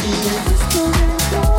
feel the story.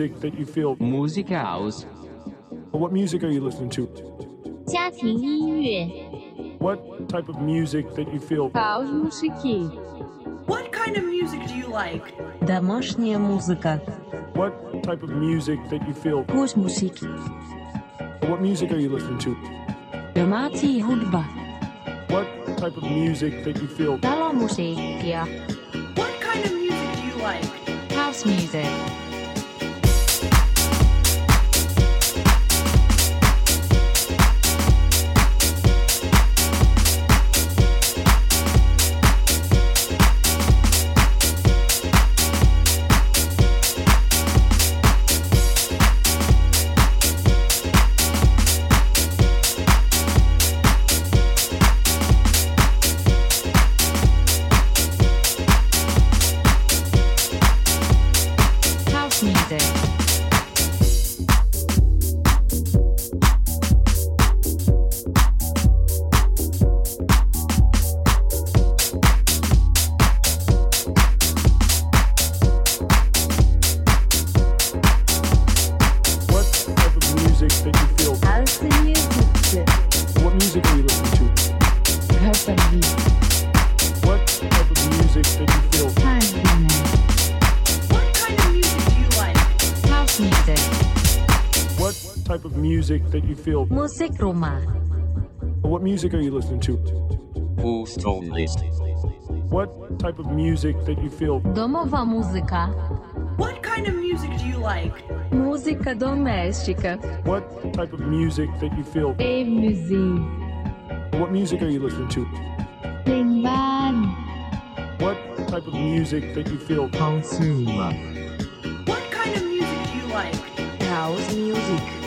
music that you feel? Music house. What music are you listening to? 家庭音乐 What type of music that you feel? House музыки What kind of music do you like? Домашняя музыка. What type of music that you feel? Housemuziek. What music are you listening to? Domácí hudba. What type of music that you feel? Talomusiikkia What kind of music do you like? House music music that you feel? Musik rumah. What music are you listening to? Puszczą list. What type of music that you feel? Domová musica. What kind of music do you like? Música doméstica. What type of music that you feel? E music. What music are you listening to? Timban. What type of music that you feel? Consumer. What kind of music do you like? House music.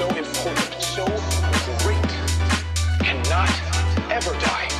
so important, so great, cannot ever die.